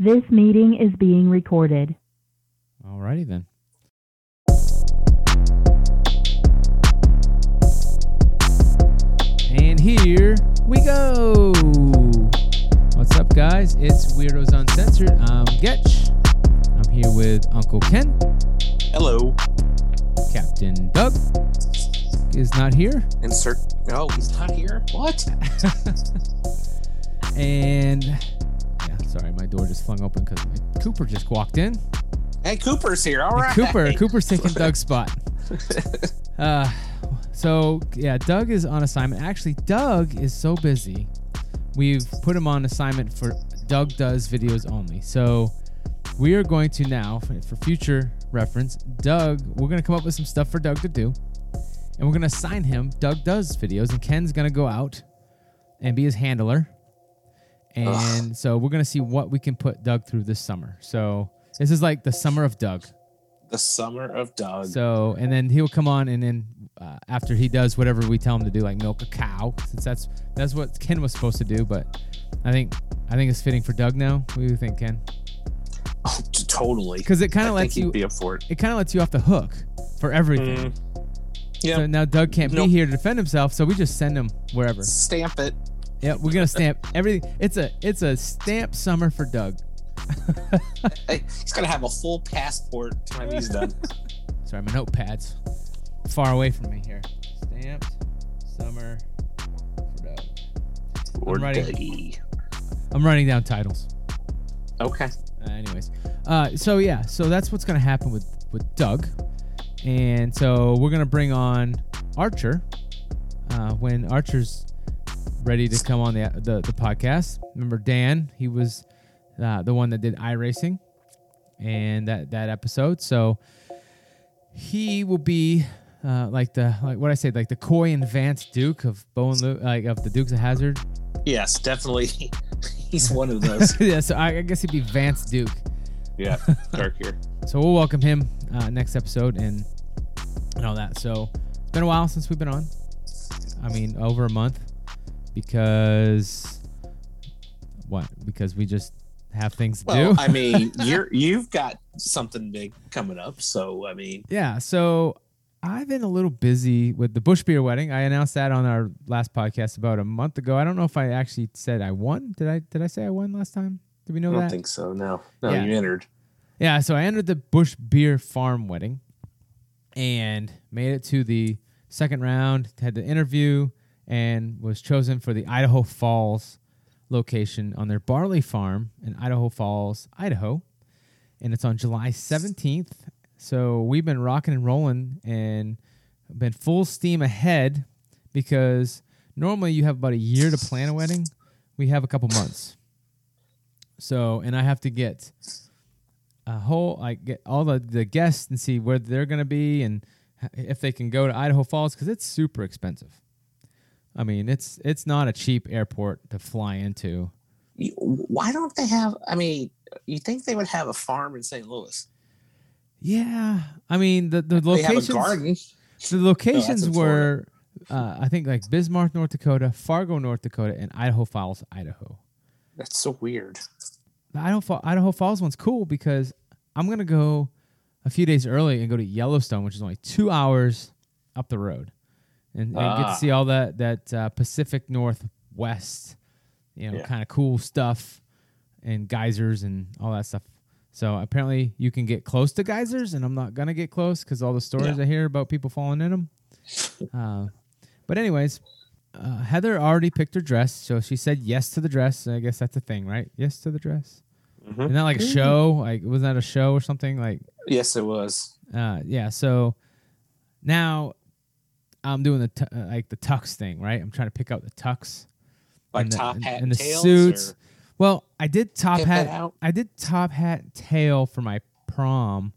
This meeting is being recorded. Alrighty then. And here we go. What's up, guys? It's Weirdos Uncensored. I'm Getch. I'm here with Uncle Ken. Hello. Captain Doug is not here. Insert. Oh, he's not here. What? And yeah, sorry, my door just flung open because Cooper just walked in. Hey, Cooper's here. All And right. Cooper, Cooper's taking Doug's spot. Uh, so yeah, Doug is on assignment. Actually, Doug is so busy. We've put him on assignment for Doug does videos only. So we are going to now, for for future reference, Doug. We're gonna come up with some stuff for Doug to do, and we're gonna assign him Doug does videos, and Ken's gonna go out and be his handler. And so we're gonna see what we can put Doug through this summer. So this is like the summer of Doug. the summer of Doug. So, and then he'll come on, and then uh, after he does whatever we tell him to do, like milk a cow, since that's that's what Ken was supposed to do. But I think I think it's fitting for Doug now. What do you think, Ken? oh, t- totally. Because it kind of lets you be up for it. it kind of lets you off the hook for everything. Yeah. So now Doug can't Nope. be here to defend himself, so we just send him wherever. Stamp it. Yeah, we're gonna stamp everything. It's a it's a stamp summer for Doug. Hey, he's gonna have a full passport time he's done. Sorry, my notepad's far away from me here. Stamped summer for Doug. Or writing- Dougie. I'm writing down titles. Okay. Uh, anyways, uh, so yeah, so that's what's gonna happen with with Doug, and so we're gonna bring on Archer uh, when Archer's ready to come on the the, the podcast. Remember Dan? He was uh, the one that did iRacing, and that that episode. So he will be. Uh, like the like what I say like the coy and Vance Duke of Bowen like of the Dukes of Hazzard Yes, definitely. he's one of those. yeah so I, I guess he'd be Vance Duke yeah. Dark here. So we'll welcome him uh, next episode and and all that. So it's been a while since we've been on. I mean, over a month because what? Because we just have things to Well, do. I mean, you're you've got something big coming up, so I mean, yeah. So I've been a little busy with the Busch Beer wedding. I announced that on our last podcast about a month ago. I don't know if I actually said I won. Did I? Did I say I won last time? Did we know that? I don't that? think so. No, no, Yeah. you entered. Yeah, so I entered the Busch Beer Farm wedding and made it to the second round, had the interview, and was chosen for the Idaho Falls location on their barley farm in Idaho Falls, Idaho. And it's on July 17th. So we've been rocking and rolling and been full steam ahead because normally you have about a year to plan a wedding. We have a couple months. So, and I have to get a whole I get all the the guests and see where they're gonna be and if they can go to Idaho Falls because it's super expensive. I mean, it's it's not a cheap airport to fly into. You- Why don't they have? I mean, you think they would have a farm in St. Louis? Yeah, I mean the the They have a locations garden. the locations in were uh, I think like Bismarck, North Dakota, Fargo, North Dakota, and Idaho Falls, Idaho. That's so weird. The Idaho Idaho Falls one's cool because I'm gonna go a few days early and go to Yellowstone, which is only two hours up the road, and, and get Ah. to see all that that uh, Pacific Northwest, you know, Yeah. kind of cool stuff, and geysers and all that stuff. So apparently you can get close to geysers, and I'm not gonna get close because all the stories Yeah. I hear about people falling in them. uh, but anyways, uh, Heather already picked her dress, so she said yes to the dress. I guess that's a thing, right? Yes to the dress. Mhm. Isn't that like a show? Like, was that a show or something? Like, Yes, it was. uh, yeah. So now I'm doing the tu- uh, like the tux thing, right? I'm trying to pick out the tux, Like and the- top hat and and the tails, suits. or- Well, I did top hat. out? I did top hat tail for my prom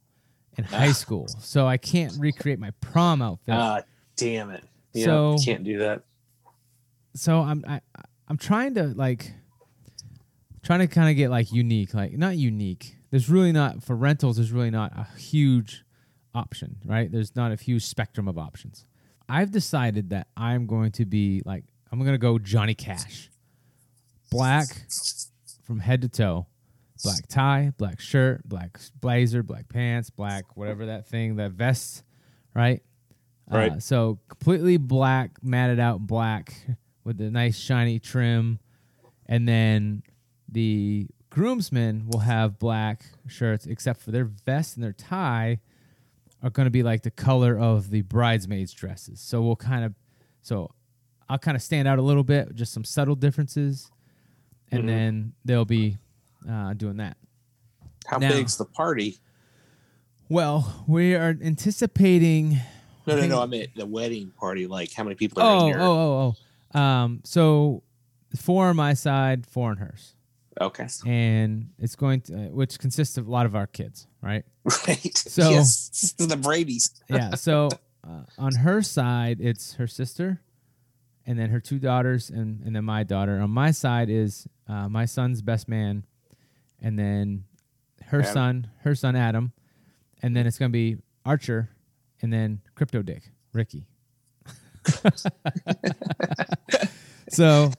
in high Ah. school, so I can't recreate my prom outfit. Ah, damn it. Yeah, So- can't do that. so I'm I, I'm trying to like trying to kind of get like unique, like not unique. There's really not for rentals. There's really not a huge option, right? There's not a huge spectrum of options. I've decided that I'm going to be like I'm going to go Johnny Cash, black from head to toe, black tie, black shirt, black blazer, black pants, black whatever that thing, that vest, right? Right. Uh, so completely black, matted out black with the nice shiny trim, and then the groomsmen will have black shirts, except for their vest and their tie are going to be like the color of the bridesmaids' dresses. So we'll kind of, so I'll kind of stand out a little bit, just some subtle differences, and Mhm. then they'll be uh, doing that. How Now- big's the party? Well, we are anticipating. No, no, no. I meant the wedding party. Like how many people are in Oh, here? oh, oh, oh. Um, so four on my side, four on hers, Okay. and it's going to, uh, which consists of a lot of our kids, right? Right. So- yes, the Brady's. yeah. So uh, on her side, it's her sister, and then her two daughters, and and then my daughter. On my side is uh, my son's best man, and then her Adam. son, her son Adam, and then it's gonna be Archer, and then Crypto Dick Ricky. so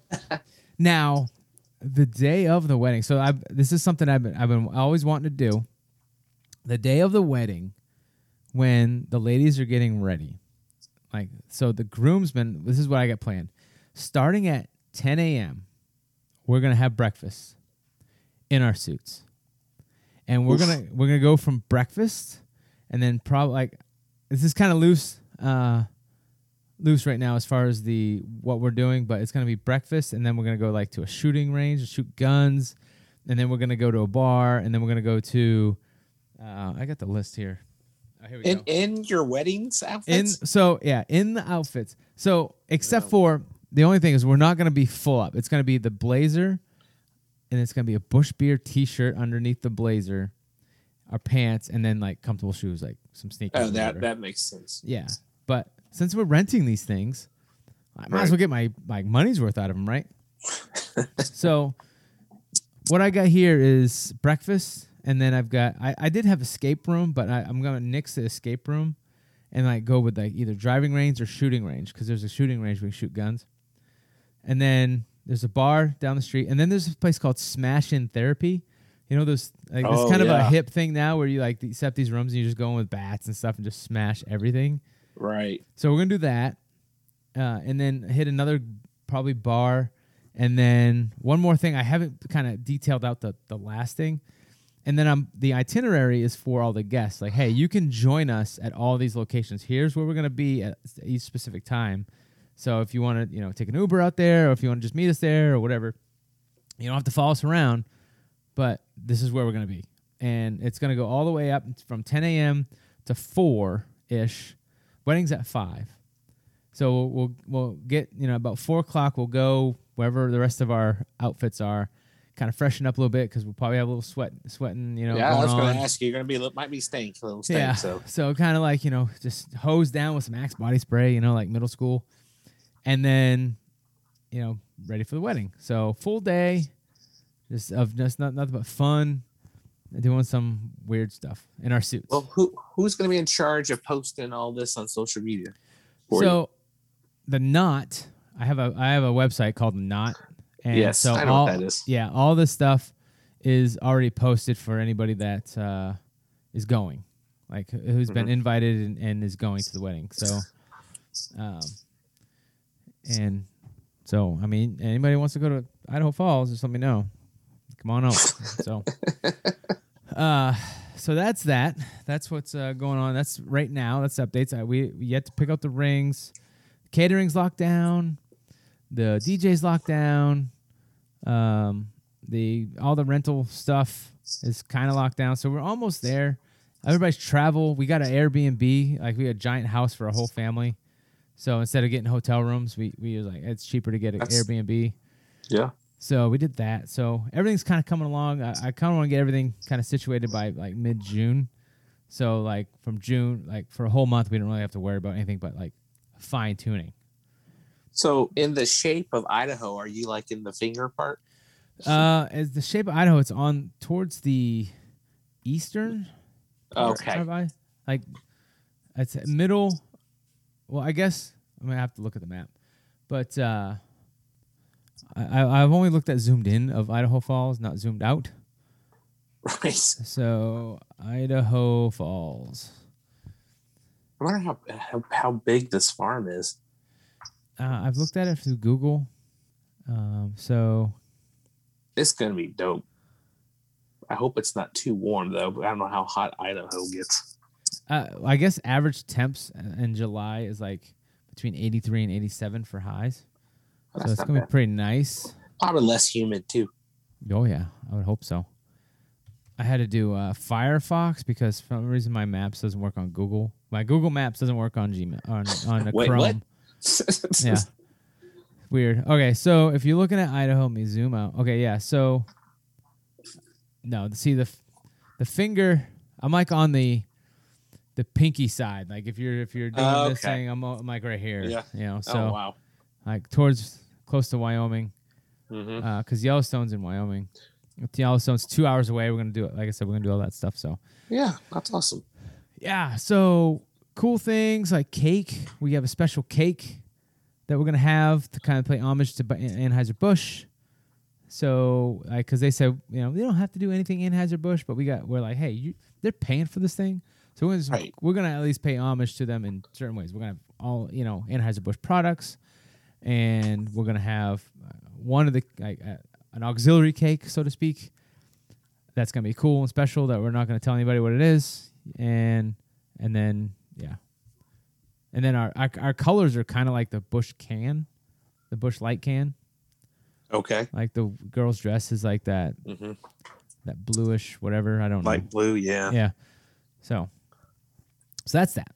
now the day of the wedding. So I this is something I've been I've been always wanting to do. The day of the wedding, when the ladies are getting ready, like so the groomsmen. This is what I got planned. Starting at 10 a.m., we're gonna have breakfast in our suits, and we're Oof. gonna we're gonna go from breakfast, and then probably like this is kind of loose. Uh, loose right now as far as the what we're doing, but it's gonna be breakfast, and then we're gonna go like to a shooting range and shoot guns, and then we're gonna go to a bar, and then we're gonna go to. Uh, I got the list here. Oh, here we In go. in your weddings outfits. In so yeah, in the outfits. So except for the only thing is we're not gonna be full up. It's gonna be the blazer, and it's gonna be a Busch Beer T-shirt underneath the blazer, our pants, and then like comfortable shoes, like some sneakers. oh, that that makes sense. Yeah, but since we're renting these things, I might as well get my like money's worth out of them, right? so, what I got here is breakfast, and then I've got I, I did have escape room, but I, I'm gonna nix the escape room, and like go with like either driving range or shooting range because there's a shooting range we can shoot guns, and then there's a bar down the street, and then there's a place called Smash In Therapy. You know those like it's Oh, kind of a hip thing now where you like set these rooms and you just go in with bats and stuff and just smash everything. Right. So we're gonna do that, uh, and then hit another probably bar, and then one more thing. I haven't kind of detailed out the the last thing, and then I'm the itinerary is for all the guests. Like, hey, you can join us at all these locations. Here's where we're gonna be at each specific time. So if you want to, you know, take an Uber out there, or if you want to just meet us there, or whatever, you don't have to follow us around. But this is where we're gonna be, and it's gonna go all the way up from 10 a.m. to four ish. Wedding's at five, so we'll, we'll we'll get you know about four o'clock. We'll go wherever the rest of our outfits are, kind of freshen up a little bit because we'll probably have a little sweat sweating. You know, yeah, I was going to ask you. You're going to be a little- might be stink, a little stink. Yeah. So So kind of like you know, just hose down with some Axe body spray, you know, like middle school, and then, you know, ready for the wedding. So full day, just of just not nothing but fun, doing some weird stuff in our suits. well, who who's going to be in charge of posting all this on social media? for you? so the knot, I have a I have a website called Knot, and yes, so I know all what that is. yeah, all this stuff is already posted for anybody that uh, is going, like who's been Mhm. invited and, and is going to the wedding. So, um, and so I mean, anybody wants to go to Idaho Falls, just let me know. Come on out. so, uh, so that's that. That's what's uh, going on. That's right now. That's updates. I, we, we yet to pick up the rings. Catering's locked down. The DJ's locked down. Um, the all the rental stuff is kind of locked down, so we're almost there. Everybody's travel. We got an Airbnb, like we had a giant house for a whole family. So instead of getting hotel rooms, we we was like it's cheaper to get an That's- Airbnb. Yeah. So we did that. So everything's kind of coming along. I, I kind of want to get everything kind of situated by like mid June. So like from June, like for a whole month, we don't really have to worry about anything but like fine tuning. So, in the shape of Idaho, are you like in the finger part? Uh, as the shape of Idaho, it's on towards the eastern. Okay. like it's middle. Well, I guess I'm gonna have to look at the map, but uh, I, I've only looked at zoomed in of Idaho Falls, not zoomed out. Right. So Idaho Falls. I wonder how how, how big this farm is. Uh, I've looked at it through Google. Um, so It's gonna be dope. I hope it's not too warm though. I don't know how hot Idaho gets. uh, I guess average temps in July is like between 83 and 87 for highs. So it's gonna be pretty nice. Probably less humid too. Oh yeah, I would hope so. I had to do uh, Firefox because for some reason my maps doesn't work on Google. My Google Maps doesn't work on Gmail on on Wait, Chrome. what? Yeah. Weird. Okay, so if you're looking at Idaho, let me zoom out. Okay, yeah. So no, see the the finger. I'm like on the the pinky side. Like if you're if you're doing Oh, this thing, I'm, I'm like right here. Yeah. You know, so oh wow. like towards close to Wyoming, mm-hmm. uh, because Yellowstone's in Wyoming. Yellowstone's two hours away. We're gonna do it. Like I said, we're gonna do all that stuff. So Yeah, that's awesome. yeah. So cool things like cake. We have a special cake that we're gonna have to kind of pay homage to Anheuser Busch. So, like, because they said, you know, they don't have to do anything Anheuser Busch, but we got, we're like, hey, you, they're paying for this thing, so we're gonna, just- Right. we're gonna at least pay homage to them in certain ways. We're gonna have all, you know, Anheuser Busch products, and we're gonna have uh, one of the like uh, an auxiliary cake, so to speak. That's gonna be cool and special. That we're not gonna tell anybody what it is, and and then yeah, and then our our, our colors are kind of like the Busch can, the Busch light can. Okay. Like the girl's dress is like that hmm that bluish whatever. I don't know. Like blue, yeah. Yeah. So so that's that.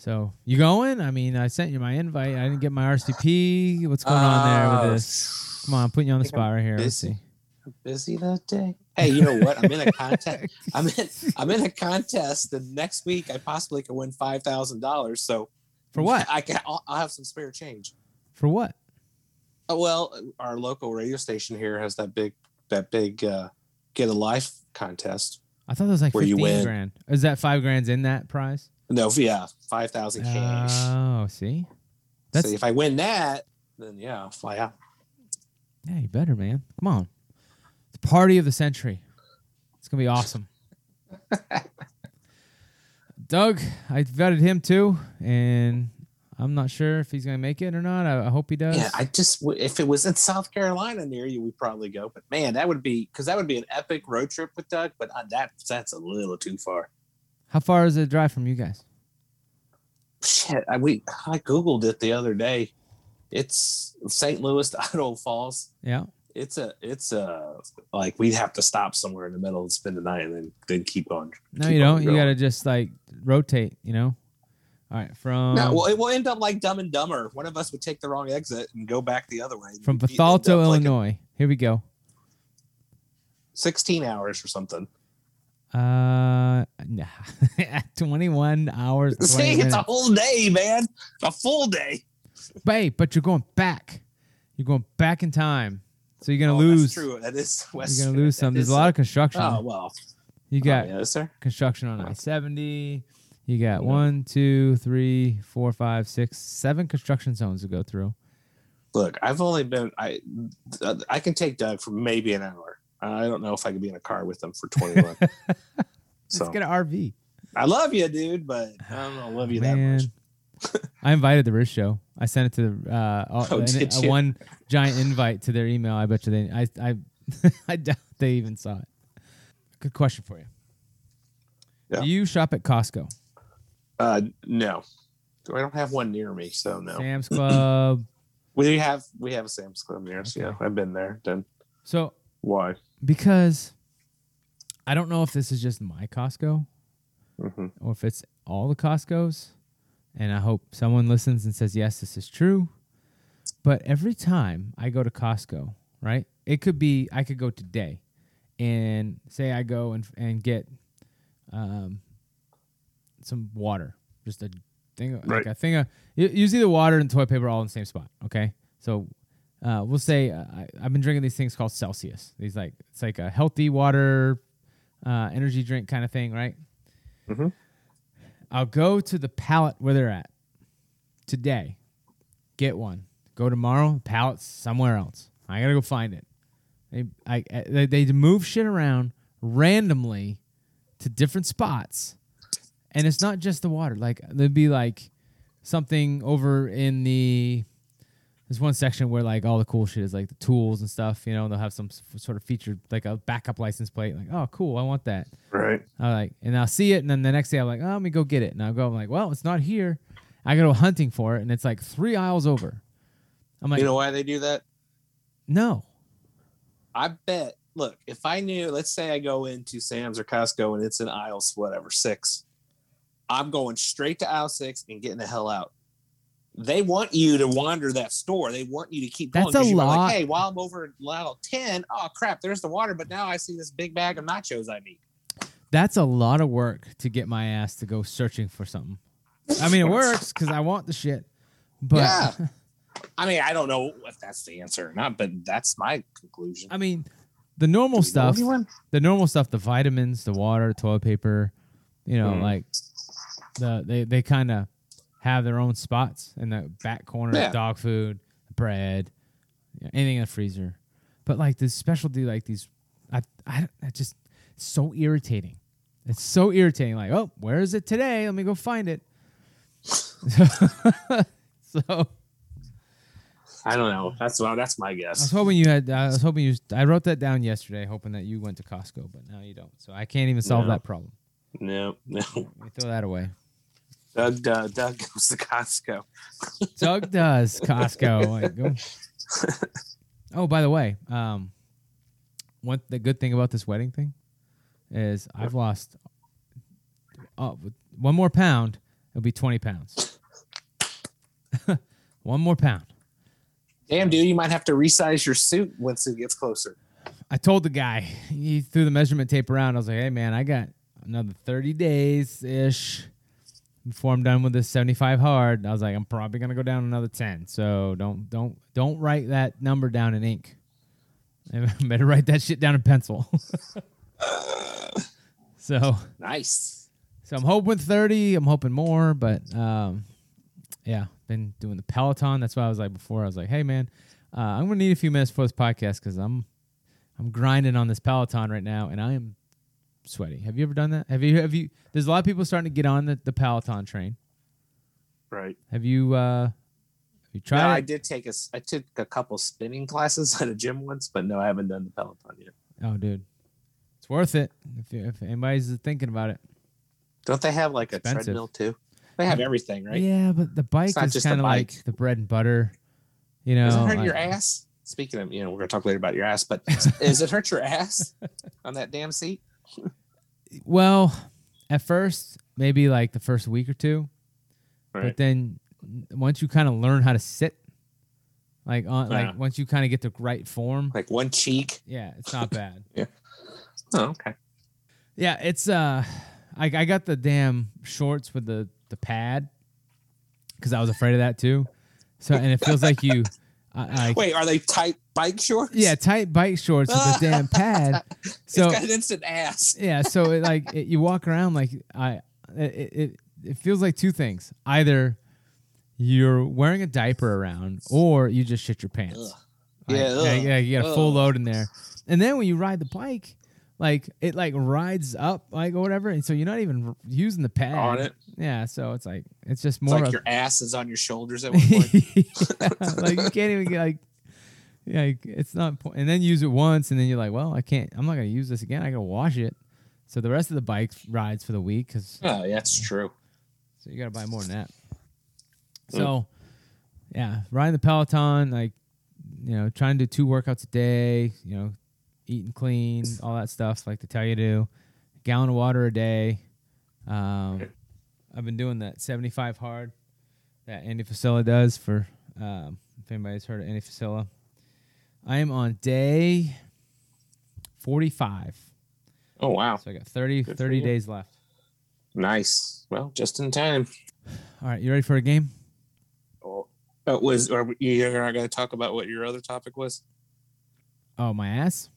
So you going? I mean, I sent you my invite. I didn't get my RCP. What's going on there with this? Come on, I'm putting you on the spot right here. Let's busy. see. Busy that day. Hey, you know what? I'm in a contest. I'm in. I'm in a contest. The next week, I possibly could win five thousand dollars. So For what? I can. I'll, I'll have some spare change. For what? Oh, well, our local radio station here has that big, that big uh, get a life contest. I thought it was like Where you fifteen win. grand. Is that five grand's in that prize? No, yeah, five thousand cash. Oh, see, that's so if I win that, then yeah, I'll fly out. yeah. You better, man. Come on, the party of the century. It's gonna be awesome. Doug, I vetted him too, and I'm not sure if he's gonna make it or not. I, I hope he does. Yeah, I just if it was in South Carolina near you, we'd probably go. But man, that would be because that would be an epic road trip with Doug. But uh, that that's a little too far. How far is the drive from you guys? Shit, I we I googled it the other day. It's St. Louis to Idaho Falls. Yeah. It's a it's a like we'd have to stop somewhere in the middle and spend the night and then then keep on. No, keep you don't. You gotta just like rotate. You know. All right, from No, well, it will end up like Dumb and Dumber. One of us would take the wrong exit and go back the other way. from Bethalto, up like a Illinois. Here we go. Sixteen hours or something. Uh, nah. 21 hours. 20 See, it's a whole day, man. A full day. Babe, but you're going back. You're going back in time. So you're gonna Oh, that's lose. true. That is West. You're gonna lose some. There's a lot of construction. Oh well. you got Oh, yeah, construction on I-70. You got Yeah. one, two, three, four, five, six, seven construction zones to go through. Look, I've only been. I I can take Doug for maybe an hour. I don't know if I could be in a car with them for twenty one. so Let's get an RV. I love you, dude, but I don't know, love you that much. I invited the Riz show. I sent it to the, uh, all- Oh, an- a one giant invite to their email. I bet you they. I I I doubt they even saw it. Good question for you. Yeah. Do you shop at Costco, Uh, no, I don't have one near me, so no. Sam's Club? We have we have a Sam's Club near us. Yeah, I've been there. Then so why? Because I don't know if this is just my Costco hmm or if it's all the Costco's, and I hope someone listens and says yes, this is true. But every time I go to Costco, right? It could be I could go today, and say I go and and get um some water, just a thing like a thing of usually the water and toilet paper all in the same spot. Okay, so uh, we'll say uh, I, I've been drinking these things called Celsius. These like it's like a healthy water uh, energy drink kind of thing, right? Mhm. I'll go to the pallet where they're at today, get one. Go tomorrow, pallet's somewhere else. I gotta go find it. They, I, I- they, they move shit around randomly to different spots, and it's not just the water. Like there'd be like something over in the there's one section where like all the cool shit is like the tools and stuff. You know, and they'll have some s- sort of featured like a backup license plate. Like, oh, cool, I want that. Right. I like, and I'll see it, and then the next day I'm like, oh, let me go get it, and I'll go. I'm like, well, it's not here. I go hunting for it, and it's like three aisles over. I'm like, you know why they do that? no, I bet. Look, if I knew, let's say I go into Sam's or Costco and it's in aisles whatever six, I'm going straight to aisle six and getting the hell out. They want you to wander that store. They want you to keep going. That's a lot. Like, hey, while I'm over at aisle ten, oh crap, there's the water. But now I see this big bag of nachos I need. that's a lot of work to get my ass to go searching for something. I mean, it works because I want the shit, but Yeah. I mean, I don't know if that's the answer or not, but that's my conclusion. I mean, the normal Do we know stuff, the normal stuff, the vitamins, the water, toilet paper, you know, Mhm. like the they they kind of have their own spots in the back corner, Yeah. dog food, bread, anything in the freezer. But like this specialty, like these, I I I just so irritating. It's so irritating. Like, oh, where is it today? Let me go find it. so I don't know. That's well, that's my guess. I was hoping you had. I was hoping you. I wrote that down yesterday, hoping that you went to Costco, but now you don't. So I can't even solve No. that problem. No, no. Throw that away. Doug, Doug, Doug goes to Costco. Doug does Costco. Oh, by the way, um, one the good thing about this wedding thing is I've lost. Uh, one more pound, it'll be twenty pounds. one more pound. Damn, dude, you might have to resize your suit once it gets closer. I told the guy he threw the measurement tape around. I was like, "Hey, man, I got another thirty days ish before I'm done with this seventy-five hard." I was like, "I'm probably gonna go down another ten, so don't don't don't write that number down in ink. Better write that shit down in pencil." so Nice. so I'm hoping thirty. I'm hoping more, but um, yeah, been doing the Peloton. That's why I was like before. I was like, "Hey, man, uh, I'm gonna need a few minutes for this podcast because I'm I'm grinding on this Peloton right now, and I am sweaty. Have you ever done that? Have you? Have you? There's a lot of people starting to get on the, the Peloton train. Right. Have you? uh Have you tried? No, I did take a. s- I took a couple spinning classes at a gym once, but no, I haven't done the Peloton yet. Oh, dude, it's worth it if you, if anybody's thinking about it. Don't they have like a treadmill too? They have everything, right? Yeah, but the bike not is kind of like the bread and butter. You know, Does it hurt like- your ass? Speaking of, you know, we're gonna talk later about your ass, but does it hurt your ass on that damn seat? Well, at first, maybe like the first week or two, but then once you kind of learn how to sit, like on Yeah. like once you kind of get the right form, Like one cheek. yeah, it's not bad. Oh, okay. yeah, it's uh, I I got the damn shorts with the the pad because I was afraid of that too. So and it feels like you, I, I Wait, are they tight bike shorts? yeah, tight bike shorts with a damn pad. So it's got an instant ass. yeah so it, like it, you walk around like i it, it it feels like two things either you're wearing a diaper around or you just shit your pants Ugh. Like, Yeah, yeah, yeah, you got a full load in there and then when you ride the bike like it like rides up like or whatever and so you're not even using the pad On it. yeah so it's like it's just It's more like of your ass is on your shoulders at one point. Yeah, like you can't even get like yeah like, it's not and then use it once and then you're like well i can't i'm not gonna use this again i gotta wash it so the rest of the bike rides for the week because oh, yeah, that's true. so you gotta buy more than that Hmm. so yeah riding the peloton like you know trying to do two workouts a day you know eating clean all that stuff like they tell you to gallon of water a day um, i've been doing that 75 hard that Andy Frisella does for um, if anybody's heard of Andy Frisella. I am on day 45. Oh wow, So I got 30, 30 days left. nice. Well, just in time. All right, you ready for a game? Oh, was are you not going to talk about what your other topic was? Oh, my ass?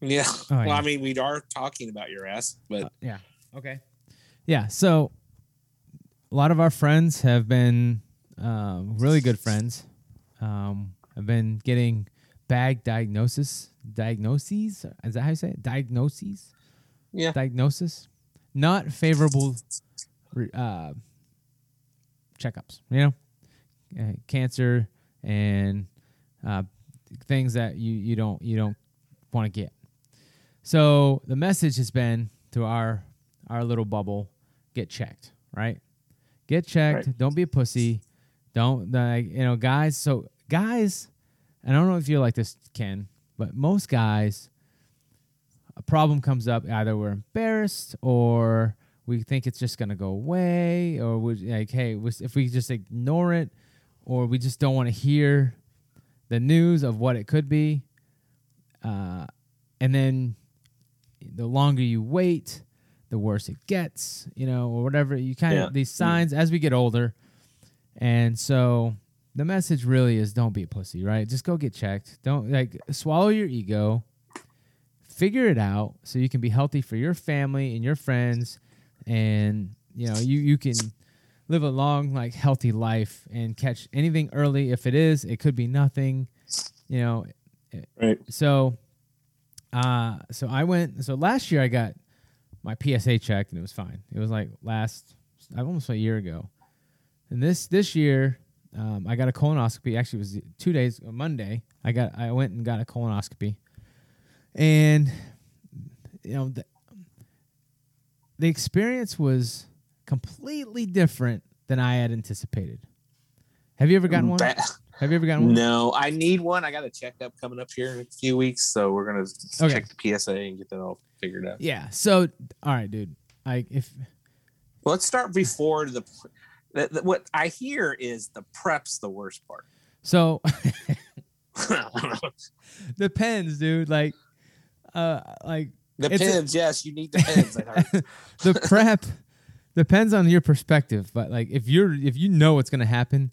Yeah. Oh, well, yeah. I mean, we are talking about your ass, but Uh, yeah. Okay. Yeah. So a lot of our friends have been um, really good friends. Um, have been getting bag diagnosis diagnoses. Is that how you say it? Diagnoses. Yeah. diagnosis, not favorable uh, checkups. You know, uh, cancer and uh, things that you you don't you don't want to get. So the message has been to our our little bubble: get checked, right? Get checked. Right. Don't be a pussy. Don't like you know, guys. So guys, and I don't know if you're like this, Ken, but most guys, a problem comes up. Either we're embarrassed or we think it's just gonna go away, or we like, hey, if we just ignore it, or we just don't want to hear the news of what it could be, uh, and then the longer you wait, the worse it gets, you know, or whatever. You kind of Yeah. these mm-hmm. signs as we get older, and so the message really is don't be a pussy, right? Just go get checked. Don't like swallow your ego. Figure it out so you can be healthy for your family and your friends, and you know you you can live a long like healthy life and catch anything early. If it is, it could be nothing, you know. Right. So, uh, so I went. So last year I got my PSA checked and it was fine. It was like last, almost a year ago. And this this year, um, I got a colonoscopy. Actually, it was two days uh, Monday. I got I went and got a colonoscopy, and you know the the experience was completely different than I had anticipated. Have you ever gotten one? Have you ever gotten one? No, I need one. I got a checkup coming up here in a few weeks, so we're gonna Okay. check the PSA and get that all figured out. Yeah. So, all right, dude. Like, if Well, let's start before the, the, the. What I hear is the prep's the worst part. so, the depends, dude. Like, uh, like the It's a- yes, you need the. I heard. the prep depends on your perspective. But like, if you're if you know what's gonna happen,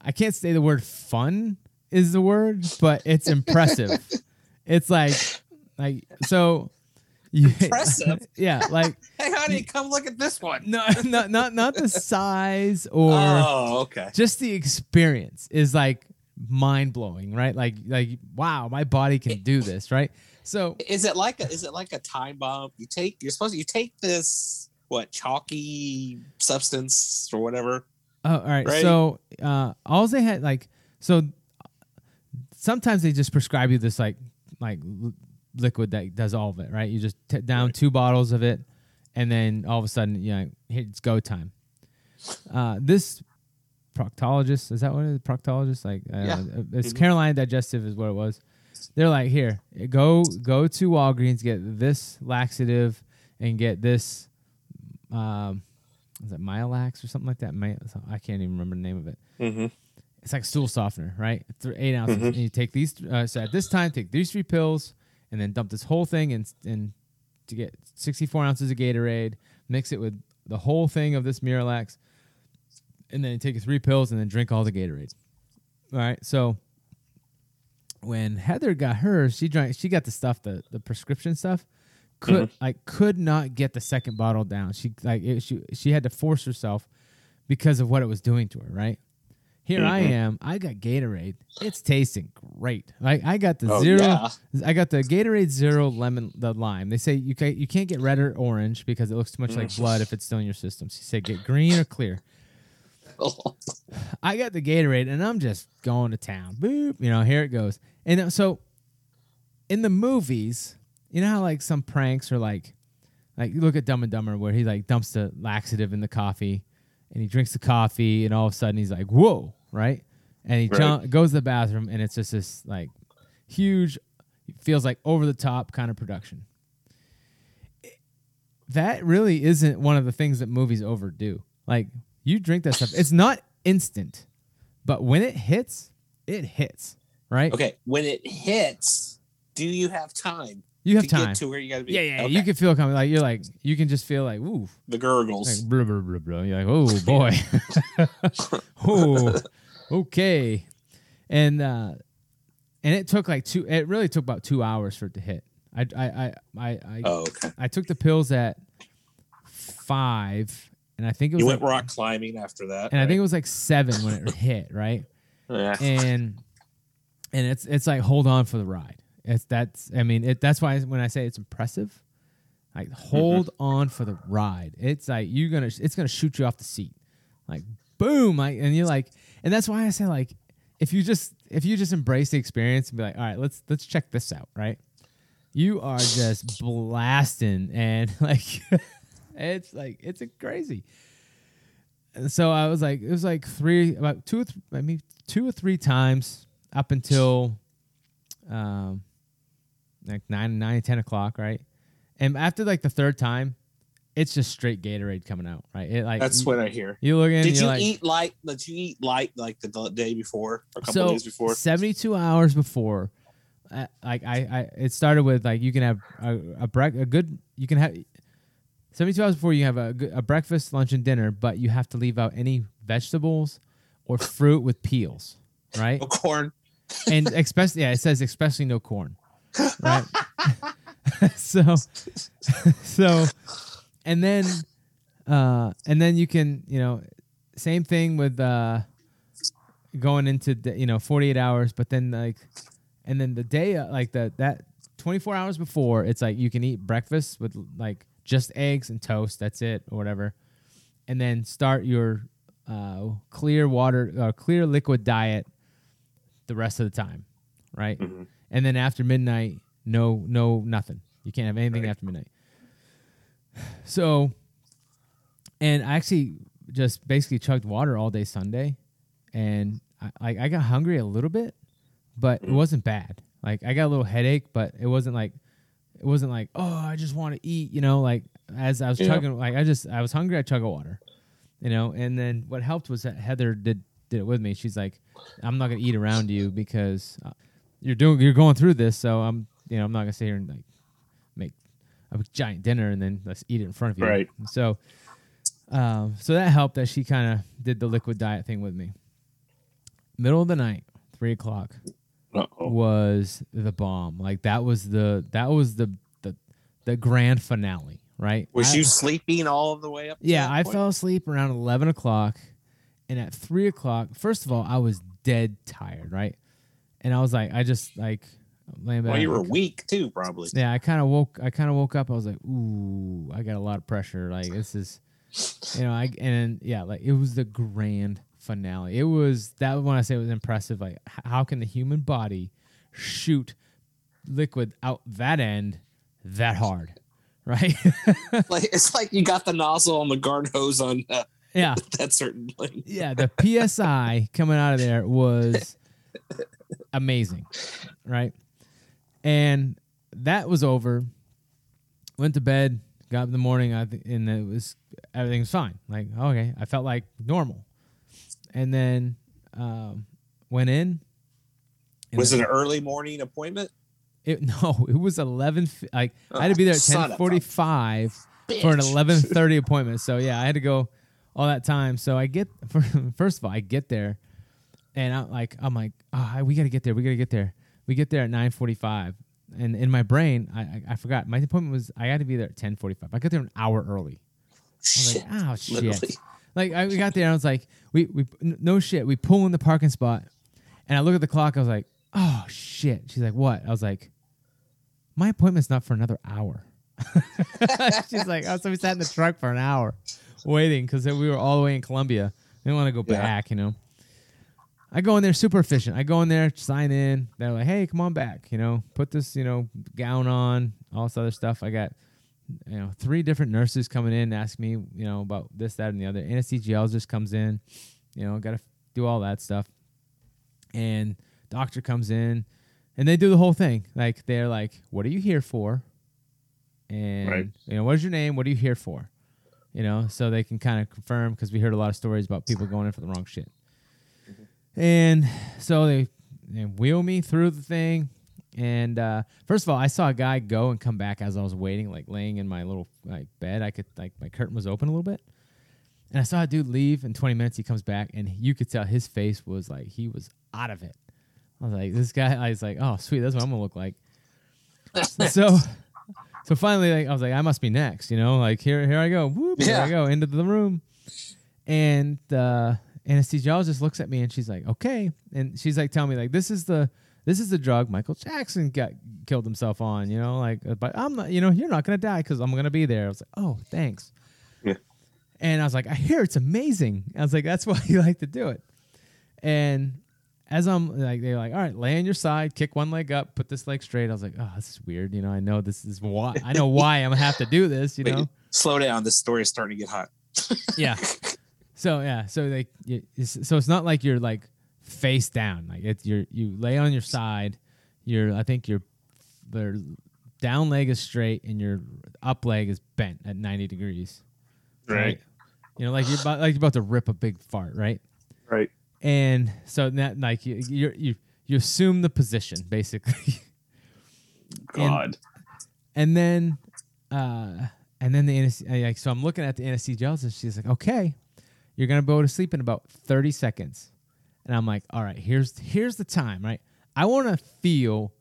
I- can't say the word fun is the word, but it's impressive. it's like, like so. You, Impressive? yeah, like hey, honey, come look at this one. no, not not not the size or oh, okay. just the experience is like mind blowing, right? Like like wow, my body can do this, right? So Is it like a is it like a time bomb? You take you're supposed to you take this what chalky substance or whatever. Oh, all right. Right? So uh all they had like so sometimes they just prescribe you this like like liquid that does all of it, right? You just t- down Right. two bottles of it and then all of a sudden, you know, it's go time. Uh this proctologist, is that what it is? Proctologist? Like don't Yeah. know. it's Mhm. Carolina Digestive is what it was. They're like, here, go go to Walgreens, get this laxative, and get this. Um, is it Miralax or something like that? I can't even remember the name of it. Mm-hmm. It's like stool softener, right? Th- eight ounces, Mhm. and you take these. Uh, so at this time, take these three pills, and then dump this whole thing and and to get sixty four ounces of Gatorade. Mix it with the whole thing of this Miralax, and then take three pills and then drink all the Gatorade. All right, so when Heather got hers, she drank. She got the stuff, the the prescription stuff. Could like could not get the second bottle down. She like it, she she had to force herself because of what it was doing to her. Right here, I Mhm. am. I got Gatorade. It's tasting great. Like I got the Oh, zero. yeah. I got the Gatorade Zero lemon, the lime. They say you can you can't get red or orange because it looks too much like Mm. blood if it's still in your system. You say get green or clear. I got the Gatorade and I'm just going to town. Boop, you know, here it goes. And uh, so in the movies, you know how like some pranks are like like you look at Dumb and Dumber where he like dumps the laxative in the coffee and he drinks the coffee and all of a sudden he's like, "Whoa," right? And he Right. jump, goes to the bathroom and it's just this like huge feels like over the top kind of production. That really isn't one of the things that movies overdo. Like you drink that stuff, it's not instant, but when it hits, it hits, right? Okay, when it hits, do you have time You have to time. get to where you got to be? Yeah, yeah. Okay. You can feel coming. Like you're like you can just feel like ooh, the gurgles. like blah blah blah blah. You're like oh boy, oh okay, and uh, and it took like two. It really took about two hours for it to hit. I I I I I, oh, okay. I took the pills at five, and I think it was You like, went rock climbing after that. and I think it was like seven when it hit, right? yeah. and and it's it's like hold on for the ride. It's that's I mean it that's why when I say it's impressive, Like hold on for the ride. It's like you're gonna it's gonna shoot you off the seat. Like boom, like and you're like and that's why I say like if you just if you just embrace the experience and be like, all right, let's let's check this out, right? You are just blasting and like it's like it's a crazy. And so I was like, it was like three, about two, or th- I mean, two or three times up until, um, like nine, nine, ten o'clock, right? And after like the third time, it's just straight Gatorade coming out, right? It like That's you, what I hear. you look in. Did you're like, eat light? Did you eat light like the day before or a couple so days before? 72 hours before uh, like I, I it started with like you can have a a, brec- a good you can have 72 hours before you have a, good- a breakfast lunch and dinner but you have to leave out any vegetables or fruit with peels right No corn. and especially yeah it says especially no corn right. So so and then uh and then you can you know same thing with uh going into the, you know 48 hours but then like and then the day uh, like the that 24 hours before it's like you can eat breakfast with like just eggs and toast that's it or whatever. And then start your uh, clear water uh, clear liquid diet the rest of the time right? Mhm. And then after midnight no no nothing. You can't have anything Right. after midnight. So and i actually just basically chugged water all day sunday. And i i, got hungry a little bit but it wasn't bad. Like i got a little headache but it wasn't like it wasn't like oh i just want to eat you know like as i was Yeah. chugging like i just i was hungry i chugged water you know? And then what helped was that heather did did it with me. She's like i'm not gonna eat around you because uh, you're doing you're going through this so i'm you know i'm not gonna sit here and like make a giant dinner and then let's eat it in front of you Right. so um so that helped that she kind of did the liquid diet thing with me middle of the night three o'clock Uh-oh. was the bomb like that was the that was the the the grand finale right Was I- you sleeping all of the way up? yeah, I point? fell asleep around eleven o'clock, and at three o'clock, first of all, I was dead tired, right? And I was like, I just like laying back. Well, you were weak too, probably. Yeah, I kind of woke. I kind of woke up. I was like, ooh, I got a lot of pressure. Like this is, you know, I and yeah, like it was the grand finale. It was that when I say it was impressive. Like, how can the human body shoot liquid out that end that hard, right? Like it's like you got the nozzle on the garden hose on uh, yeah. that certain thing. yeah, the PSI coming out of there was amazing, right? And that was over. Went to bed, got up in the morning, I th- and it was everything was fine. Like okay, I felt like normal. And then um, went in. Was it an early morning appointment? It no, it was eleven. Like I had to be there at ten forty-five for an eleven thirty appointment. So yeah, I had to go all that time. So I get first of all, I get there, and I'm like, I'm like, oh, we got to get there. We got to get there. We get there at nine forty-five, and in my brain, I, I I forgot my appointment was I had to be there at ten forty-five. I got there an hour early. I was Shit. like, oh shit. Literally. Like I we got there and I was like, we we no shit. We pull in the parking spot, and I look at the clock. I was like, oh shit. She's like, what? I was like, my appointment's not for another hour. She's like, oh, so we sat in the truck for an hour waiting because we were all the way in Columbia. We didn't want to go Yeah. back, you know. I go in there super efficient. I go in there, sign in. They're like, hey, come on back, you know, put this, you know, gown on, all this other stuff. I got, you know, three different nurses coming in, and ask me, you know, about this, that, and the other. Anesthesiologist comes in, you know, got to do all that stuff. And doctor comes in, and they do the whole thing. Like they're like, "What are you here for?" And Right. you know, what's your name? What are you here for? You know, so they can kind of confirm because we heard a lot of stories about people going in for the wrong shit. And so they, they wheel me through the thing. And uh, first of all, I saw a guy go and come back as I was waiting, like laying in my little like bed. I could like my curtain was open a little bit, and I saw a dude leave. In 20 minutes, he comes back, and you could tell his face was like he was out of it. I was like, this guy. I was like, oh sweet, that's what I'm gonna look like. so, so finally, like I was like, I must be next. You know, like here, here I go. Whoop, here I go into the room, and the anesthesiologist looks at me and she's like, okay, and she's like, tell me like this is the this is the drug Michael Jackson got killed himself on. You know, like, but I'm not. You know, you're not gonna die because I'm gonna be there. I was like, oh, thanks. Yeah. And I was like, I hear it's amazing. I was like, that's why you like to do it. And as I'm like, they're like, all right, lay on your side, kick one leg up, put this leg straight. I was like, oh, this is weird. You know, I know this is why. I know why I'm gonna have to do this. You Wait, know. slow down. This story is starting to get hot. yeah. So yeah, so like, it's, so it's not like you're like face down. Like it's you're you lay on your side. Your I think your their down leg is straight and your up leg is bent at ninety degrees. Right. You know, like you're about like you're about to rip a big fart, right? Right. And so that like you you you you assume the position basically. God. And then, uh, and then the like, so I'm looking at the anesthesiologist. and She's like, okay, you're gonna go to sleep in about 30 seconds. And I'm like, all right, here's here's the time, right? I want to feel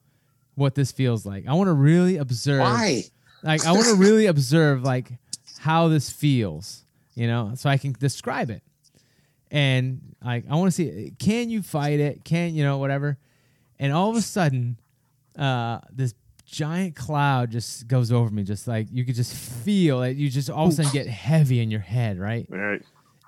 what this feels like. I want to really observe. Why? Like, I want to really observe like how this feels, you know, so I can describe it. And like, I want to see, can you fight it? Can you know whatever? And all of a sudden, uh, this giant cloud just goes over me, just like you could just feel it. You just all of a sudden get heavy in your head, right? All right.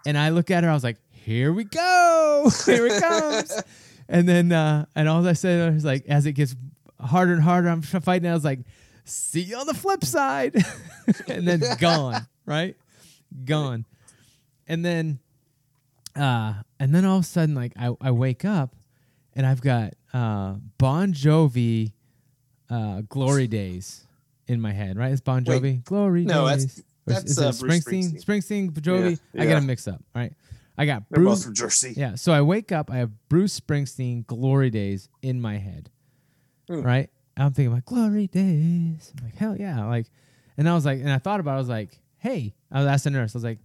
And I look at her, I was like, "Here we go, here it comes." and then, uh, and all I said was like, as it gets harder and harder, I'm fighting. I was like, "See you on the flip side," and then gone, right? Gone. And then, uh, and then all of a sudden, like I, I wake up, and I've got uh, Bon Jovi, uh, "Glory Days" in my head, right? It's Bon Wait, Jovi, "Glory no, Days." That's- is- is uh, Springsteen? Springsteen, Jovi. Yeah, I got them mixed up. All right. I got They're both Bruce. from Jersey. Yeah. So I wake up. I have Bruce Springsteen "Glory Days" in my head. Hmm. Right. I'm thinking like "Glory Days." I'm like hell yeah. Like, and I was like, and I thought about. it. I was like, hey. I was asking the nurse. I was like,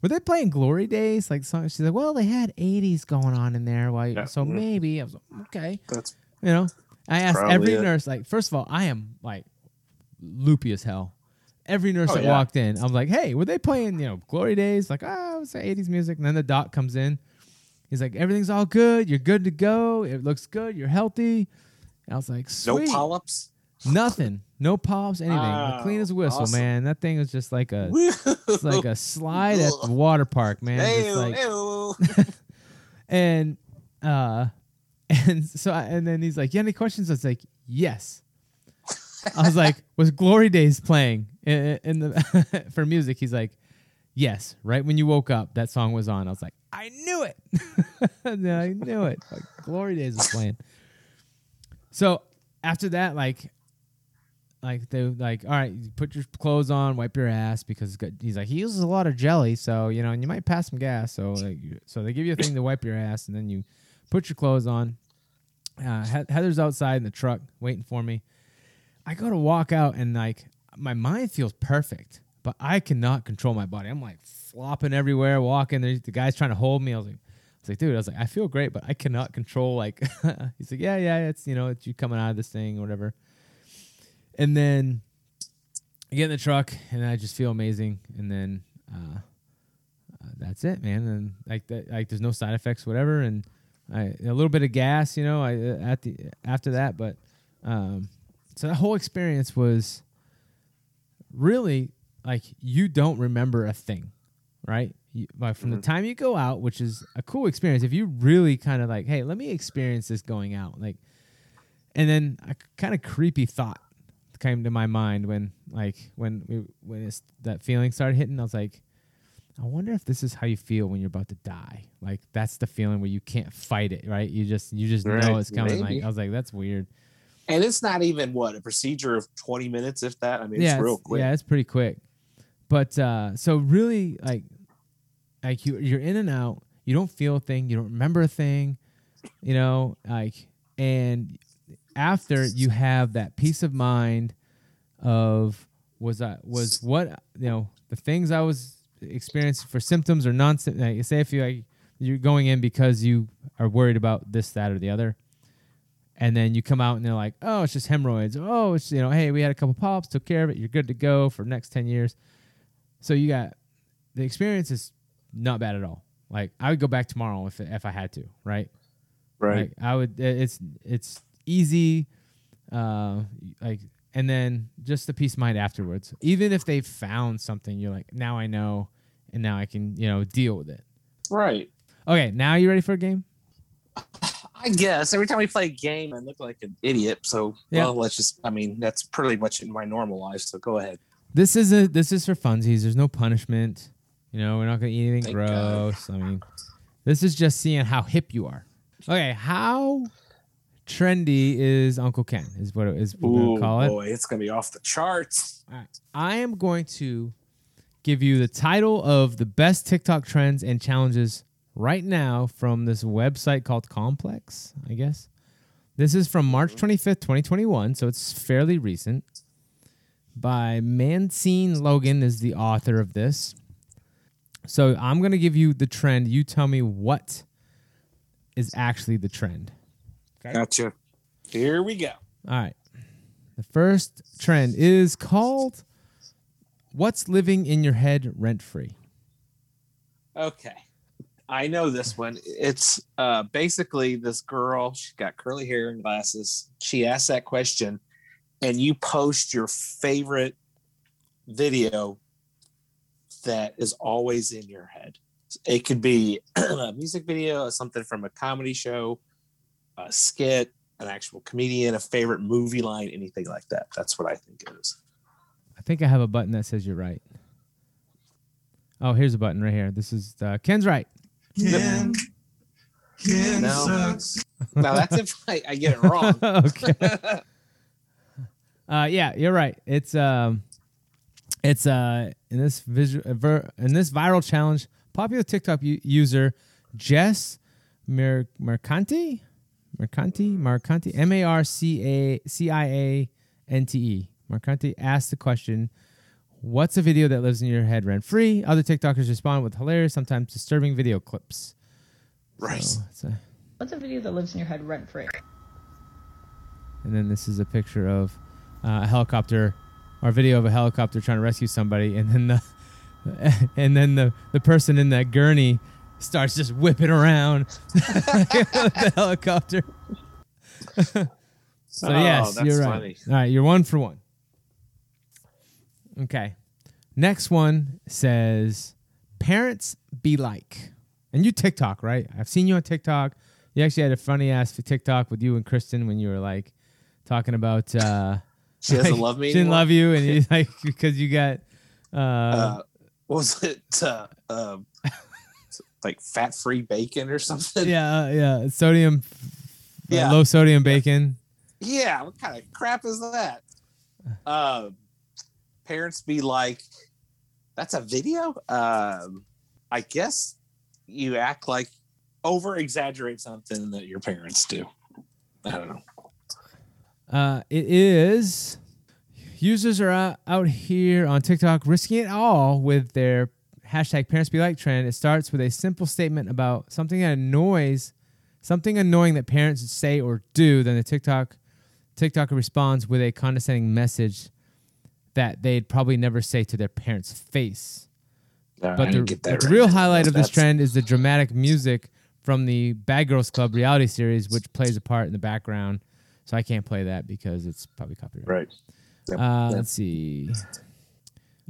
were they playing "Glory Days"? Like song? She's like, well, they had '80s going on in there. Well, Yeah. so Mhm. maybe. I was like, okay. That's You know, I asked every it. nurse. Like, first of all, I am like loopy as hell. Every nurse Oh, that yeah. walked in, I'm like, "Hey, were they playing, you know, Glory Days?" Like, "Ah, it's 80s music." And then the doc comes in. He's like, "Everything's all good. You're good to go. It looks good. You're healthy." And I was like, no polyps. Nothing. No pops. Anything. Oh, clean as a whistle, awesome. man. That thing was just like a, it's like a slide at the water park, man. Just like- and uh and so I, and then he's like you have any questions i was like yes i was like was glory days playing in, in the for music he's like yes right when you woke up that song was on. I was like i knew it. I knew it. Like glory days was playing. So after that like like they like all right put your clothes on wipe your ass because he's like he uses a lot of jelly so you know and you might pass some gas so like so they give you a thing to wipe your ass and then you put your clothes on. Uh, heather's outside in the truck waiting for me. I go to walk out and like my mind feels perfect but i cannot control my body i'm like flopping everywhere walking There's, the guy's trying to hold me i was like I was like, dude, I was like, I feel great, but I cannot control. Like, he's like, yeah, yeah, it's you know, it's you coming out of this thing or whatever. And then I get in the truck and I just feel amazing. And then uh, uh, that's it, man. And like that, like there's no side effects, whatever. And I a little bit of gas, you know, I uh, at the after that, but um, so that whole experience was really like you don't remember a thing, right? You, like from the Mhm. time you go out, which is a cool experience. If you really kind of like, hey, let me experience this going out, like, and then a kind of creepy thought came to my mind when like when we when it's, that feeling started hitting. I was like, I wonder if this is how you feel when you're about to die. Like that's the feeling where you can't fight it, right? You just you just know it's coming. maybe. Like I was like, that's weird. And it's not even what a procedure of 20 minutes, if that. I mean, yeah, it's real quick. Yeah, it's pretty quick. But uh, so really, like, like you you're in and out. You don't feel a thing. You don't remember a thing. You know, like, and after you have that peace of mind of was I was what you know the things I was experiencing for symptoms or non. Like, say if you like you're going in because you are worried about this, that, or the other and then you come out and they're like, "Oh, it's just hemorrhoids. Oh, it's you know, hey, we had a couple polyps, took care of it. You're good to go for the next ten years." So you got the experience is not bad at all. Like I would go back tomorrow if if I had to, right? right. Like I would. It's it's easy, uh, like, and then just the peace of mind afterwards. Even if they found something, you're like, now I know, and now I can, you know, deal with it. Right. Okay, now you ready for a game? I guess every time we play a game, I look like an idiot. So, Yeah. well, let's just. I mean, that's pretty much in my normal life. So go ahead. This is a this is for funsies. There's no punishment. You know, we're not gonna eat anything Thank God. gross. I mean, this is just seeing how hip you are. Okay, how trendy is Uncle Ken? Is what it is what Ooh, call it. Oh boy, it's gonna be off the charts. I am going to give you the title of the best TikTok trends and challenges right now from this website called Complex, I guess. This is from March mm-hmm. 25th, 2021, so it's fairly recent. By Mancine Logan is the author of this. So I'm going to give you the trend. You tell me what is actually the trend. Gotcha. Here we go. All right. The first trend is called What's Living in Your Head Rent Free? Okay. I know this one. It's uh basically this girl, she's got curly hair and glasses. She asks that question, and you post your favorite video that is always in your head. It could be a music video, something from a comedy show, a skit, an actual comedian, a favorite movie line, anything like that. That's what I think it is. I think I have a button that says you're right. Oh, here's a button right here. This is uh, Ken's right. Ken, Ken No. sucks. Now that's if I, I get it wrong. okay. Uh, yeah, you're right. It's um, it's uh, in this visual ver- in this viral challenge, popular TikTok u- user Jess Mer- Mercanti, Mercanti, Marcanti, M A R C A C I A N T E, Marcanti asked the question. What's a video that lives in your head rent free? Other TikTokers respond with hilarious, sometimes disturbing video clips. right. So a, What's a video that lives in your head rent free? And then this is a picture of uh, a helicopter or a video of a helicopter trying to rescue somebody. And then the and then the, the person in that gurney starts just whipping around the helicopter. so Oh, yes, that's you're right. funny. All right, you're one for one. Okay. Next one says parents be like. And you TikTok, right? I've seen you on TikTok. You actually had a funny ass TikTok with you and Kristen when you were like talking about uh She doesn't like, love me. She didn't anymore? love you and you like because you got uh, uh, was it uh, uh, like fat free bacon or something? yeah, uh, yeah, sodium Yeah. low sodium bacon. Yeah, what kind of crap is that? Uh, parents be like, "That's a video." Um, I guess you act like over exaggerate something that your parents do. I don't know. Uh, it is users are out, out here on TikTok risking it all with their hashtag parents be like trend. It starts with a simple statement about something that annoys, something annoying that parents say or do. Then the TikTok TikToker responds with a condescending message that they'd probably never say to their parents' face. Uh, But the, didn't get that but the right. real highlight of this That's- trend is the dramatic music from the Bad Girls Club reality series, which plays a part in the background. So I can't play that because it's probably copyright. Right. Yep. Uh, Yep. let's see.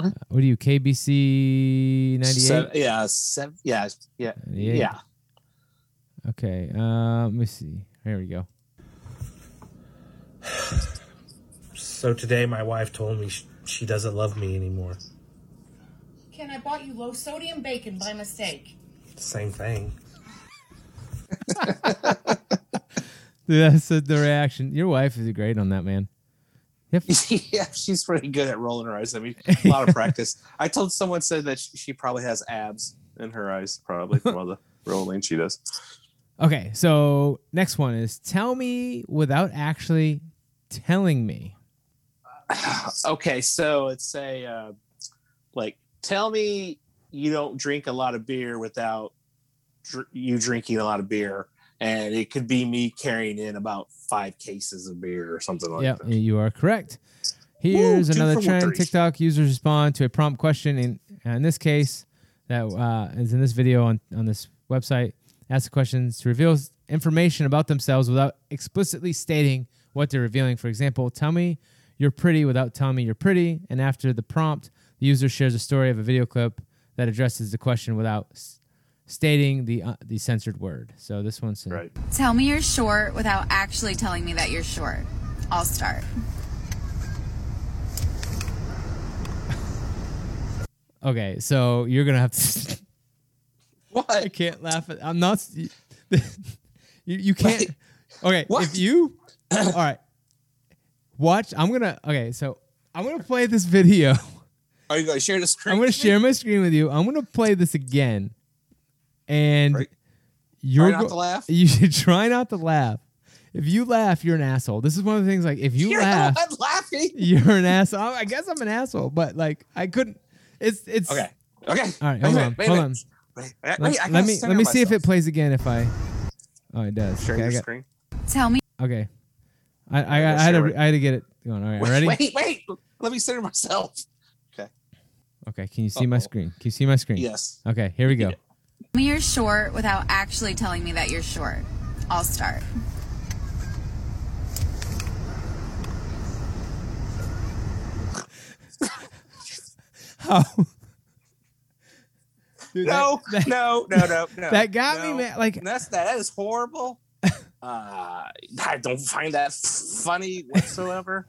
Uh, what are you? KBC ninety Se- yeah, seven, yeah, yeah, yeah. Okay. Uh, let me see. Here we go. So today, my wife told me sh- she doesn't love me anymore. Ken, I bought you low sodium bacon by mistake. Same thing. That's the the reaction. Your wife is great on that, man. Yep. yeah, she's pretty good at rolling her eyes. I mean, a lot of practice. I told someone said that she, she probably has abs in her eyes, probably from all the rolling she does. Okay. So next one is tell me without actually telling me. okay, so it's say, uh, like, tell me you don't drink a lot of beer without dr- you drinking a lot of beer, and it could be me carrying in about five cases of beer or something like Yeah, that. you are correct. Here's Woo, another trend. TikTok users respond to a prompt question. In, in this case, that uh, is in this video on, on this website. Ask the questions to reveal information about themselves without explicitly stating what they're revealing. For example, tell me you're pretty without telling me you're pretty. And after the prompt, the user shares a story of a video clip that addresses the question without s- stating the uh, the censored word. So this one's Right. Tell me you're short without actually telling me that you're short. I'll start. Okay, so you're gonna have to. Why I can't laugh at. I'm not. You, you can't. Wait, okay, what? if you. all right. Watch. I'm gonna. Okay, so I'm gonna play this video. Are you going to share the screen? I'm gonna share my screen with you. I'm gonna play this again, and Right. you're Try not to laugh? You should try not to laugh. If you laugh, you're an asshole. This is one of the things. Like, if you You're laugh, the one laughing. you're an asshole. I guess I'm an asshole, but like, I couldn't. It's it's Okay. Okay. All right, hold a on, wait hold minute. on. Wait, wait, Let, wait, I let me center let me see if it plays again. If I oh, it does. Share Okay, your got- screen. Tell me okay. I I, I, I'll had to. I had to get it going. All right, ready? Wait, wait. Let me center myself. Okay. Okay, can you see my Uh-oh. screen? Can you see my screen? Yes. Okay, here we go. Yeah. Tell me you're short without actually telling me that you're short. I'll start. How? Dude, No, that, that, no, no, no, no. that got me, man. Like, That's that. that is horrible. Uh, I don't find that funny whatsoever.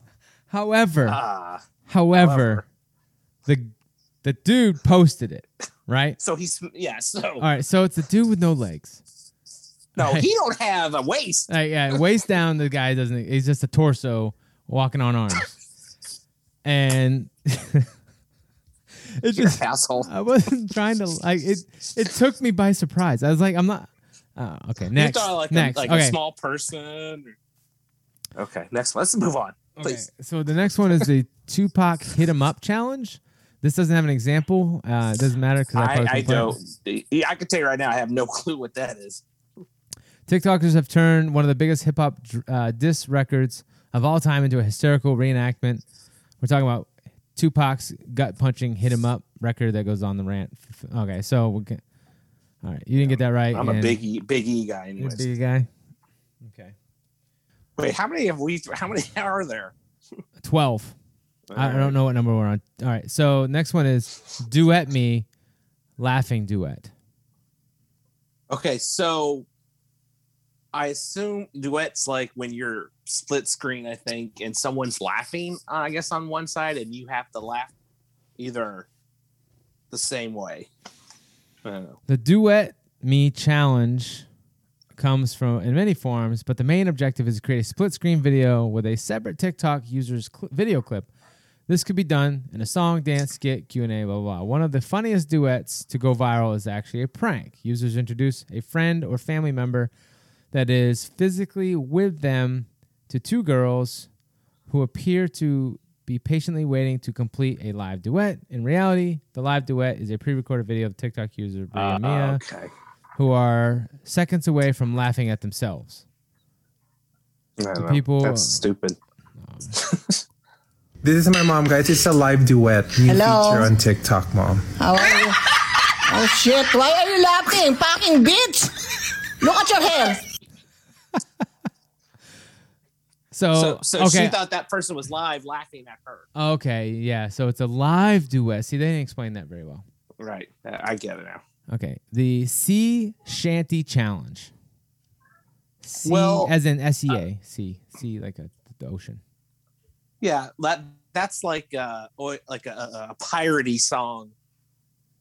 however, Ah, however, however. the the dude posted it, right? so he's yeah. So All right, so it's a dude with no legs. no, right. he don't have a waist. Like, yeah, waist down. The guy doesn't. He's just a torso walking on arms, and it You're just. an asshole. I wasn't trying to like it. It took me by surprise. I was like, I'm not. Oh, okay, next. you thought like next. a, like okay. a small person. Okay, next. Let's move on, Okay, so the next one is the Tupac Hit 'em Up challenge. This doesn't have an example. Uh, it doesn't matter because I, I, I couldn't it. don't. I can tell you right now, I have no clue what that is. TikTokers have turned one of the biggest hip hop uh, diss records of all time into a hysterical reenactment. We're talking about Tupac's gut punching "Hit 'Em Up" record that goes on the rant. Okay, so we can, all right, you didn't get that right. I'm a and big E, big E guy, you're a anyways. big guy. Okay, Wait, how many have we? How many are there? twelve. I, I don't know what number we're on. All right, so next one is "Duet Me," laughing duet. Okay, so I assume duets like when you're split screen, I think, and someone's laughing, uh, I guess, on one side, and you have to laugh either the same way. The Duet Me challenge comes from in many forms, but the main objective is to create a split screen video with a separate TikTok user's cl- video clip. This could be done in a song, dance, skit, Q&A, blah, blah, blah. One of the funniest duets to go viral is actually a prank. Users introduce a friend or family member that is physically with them to two girls who appear to be patiently waiting to complete a live duet. In reality, the live duet is a pre-recorded video of TikTok user Bria Uh, Mia, okay. who are seconds away from laughing at themselves. I don't The know. people- That's stupid. This is my mom, guys. It's a live duet. New Hello? feature on TikTok, mom. How are you? Oh shit, why are you laughing? Fucking bitch! Look at your hair! So, so so okay, she thought that person was live laughing at her. okay, yeah. So it's a live duet. See, they didn't explain that very well. Right. Uh, I get it now. Okay, the Sea Shanty Challenge. Sea, Well, as in S E A, sea, sea like a, the ocean. Yeah, that that's like a like a, a piratey song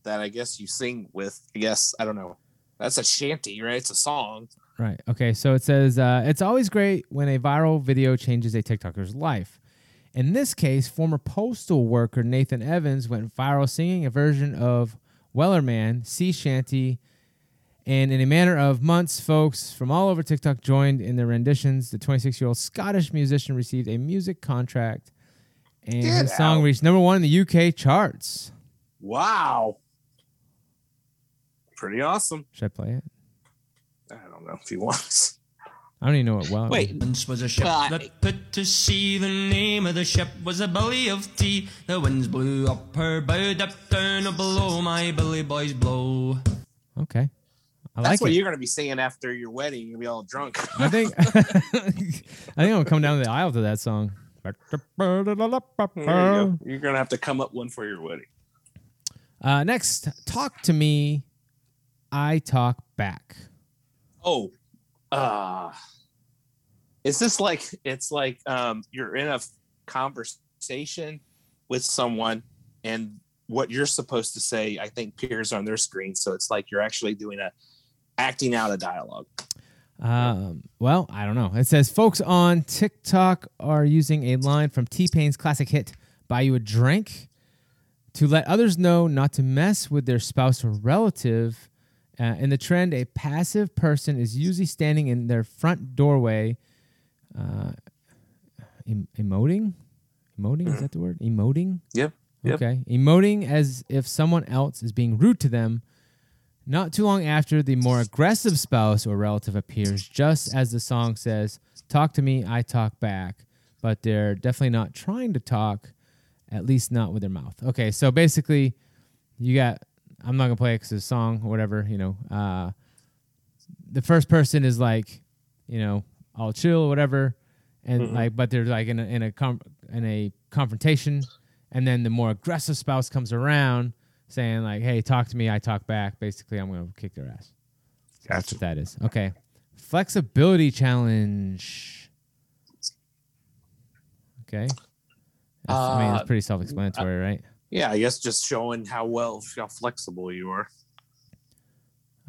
that I guess you sing with. I guess I don't know. That's a shanty, right? It's a song. Right. Okay. So it says uh, it's always great when a viral video changes a TikToker's life. In this case, former postal worker Nathan Evans went viral singing a version of Wellerman Sea Shanty. And in a matter of months, folks from all over TikTok joined in the renditions. The 26 year old Scottish musician received a music contract, and Get his song out. reached number one in the UK charts. Wow. Pretty awesome. Should I play it? I don't know if he want. I don't even know what well. Wait. Once was a ship Well, I- that put to sea. The name of the ship was a Billy of Tea. The winds blew up her bow, dipped down below. My belly boys blow. Okay. I That's like what it. you're gonna be singing after your wedding. You'll be all drunk. I think I think I'm gonna come down the aisle to that song. There you go. You're gonna have to come up one for your wedding. Uh, next, talk to me. I talk back. Oh, uh is this like it's like um you're in a conversation with someone and what you're supposed to say I think appears on their screen so it's like you're actually doing a acting out a dialogue. Um, well, I don't know. It says folks on TikTok are using a line from T-Pain's classic hit "Buy You a Drink" to let others know not to mess with their spouse or relative. Uh, in the trend, a passive person is usually standing in their front doorway, uh, em- emoting. Emoting is that the word? Emoting. Yep. Yep. Okay. Emoting as if someone else is being rude to them. Not too long after, the more aggressive spouse or relative appears, just as the song says, Talk to me, I talk back. But they're definitely not trying to talk, at least not with their mouth. Okay, so basically, you got, I'm not going to play it because it's a song or whatever, you know. Uh, the first person is like, you know, I'll chill or whatever. And Mhm. like, but they're like in a, in a, com- in a confrontation. And then the more aggressive spouse comes around saying like, "Hey, talk to me, I talk back." Basically, I'm going to kick their ass. So That's what that is. Okay. Flexibility challenge. Okay. That's- I mean, Uh, it's pretty self-explanatory, right? Yeah, I guess just showing how well how flexible you are.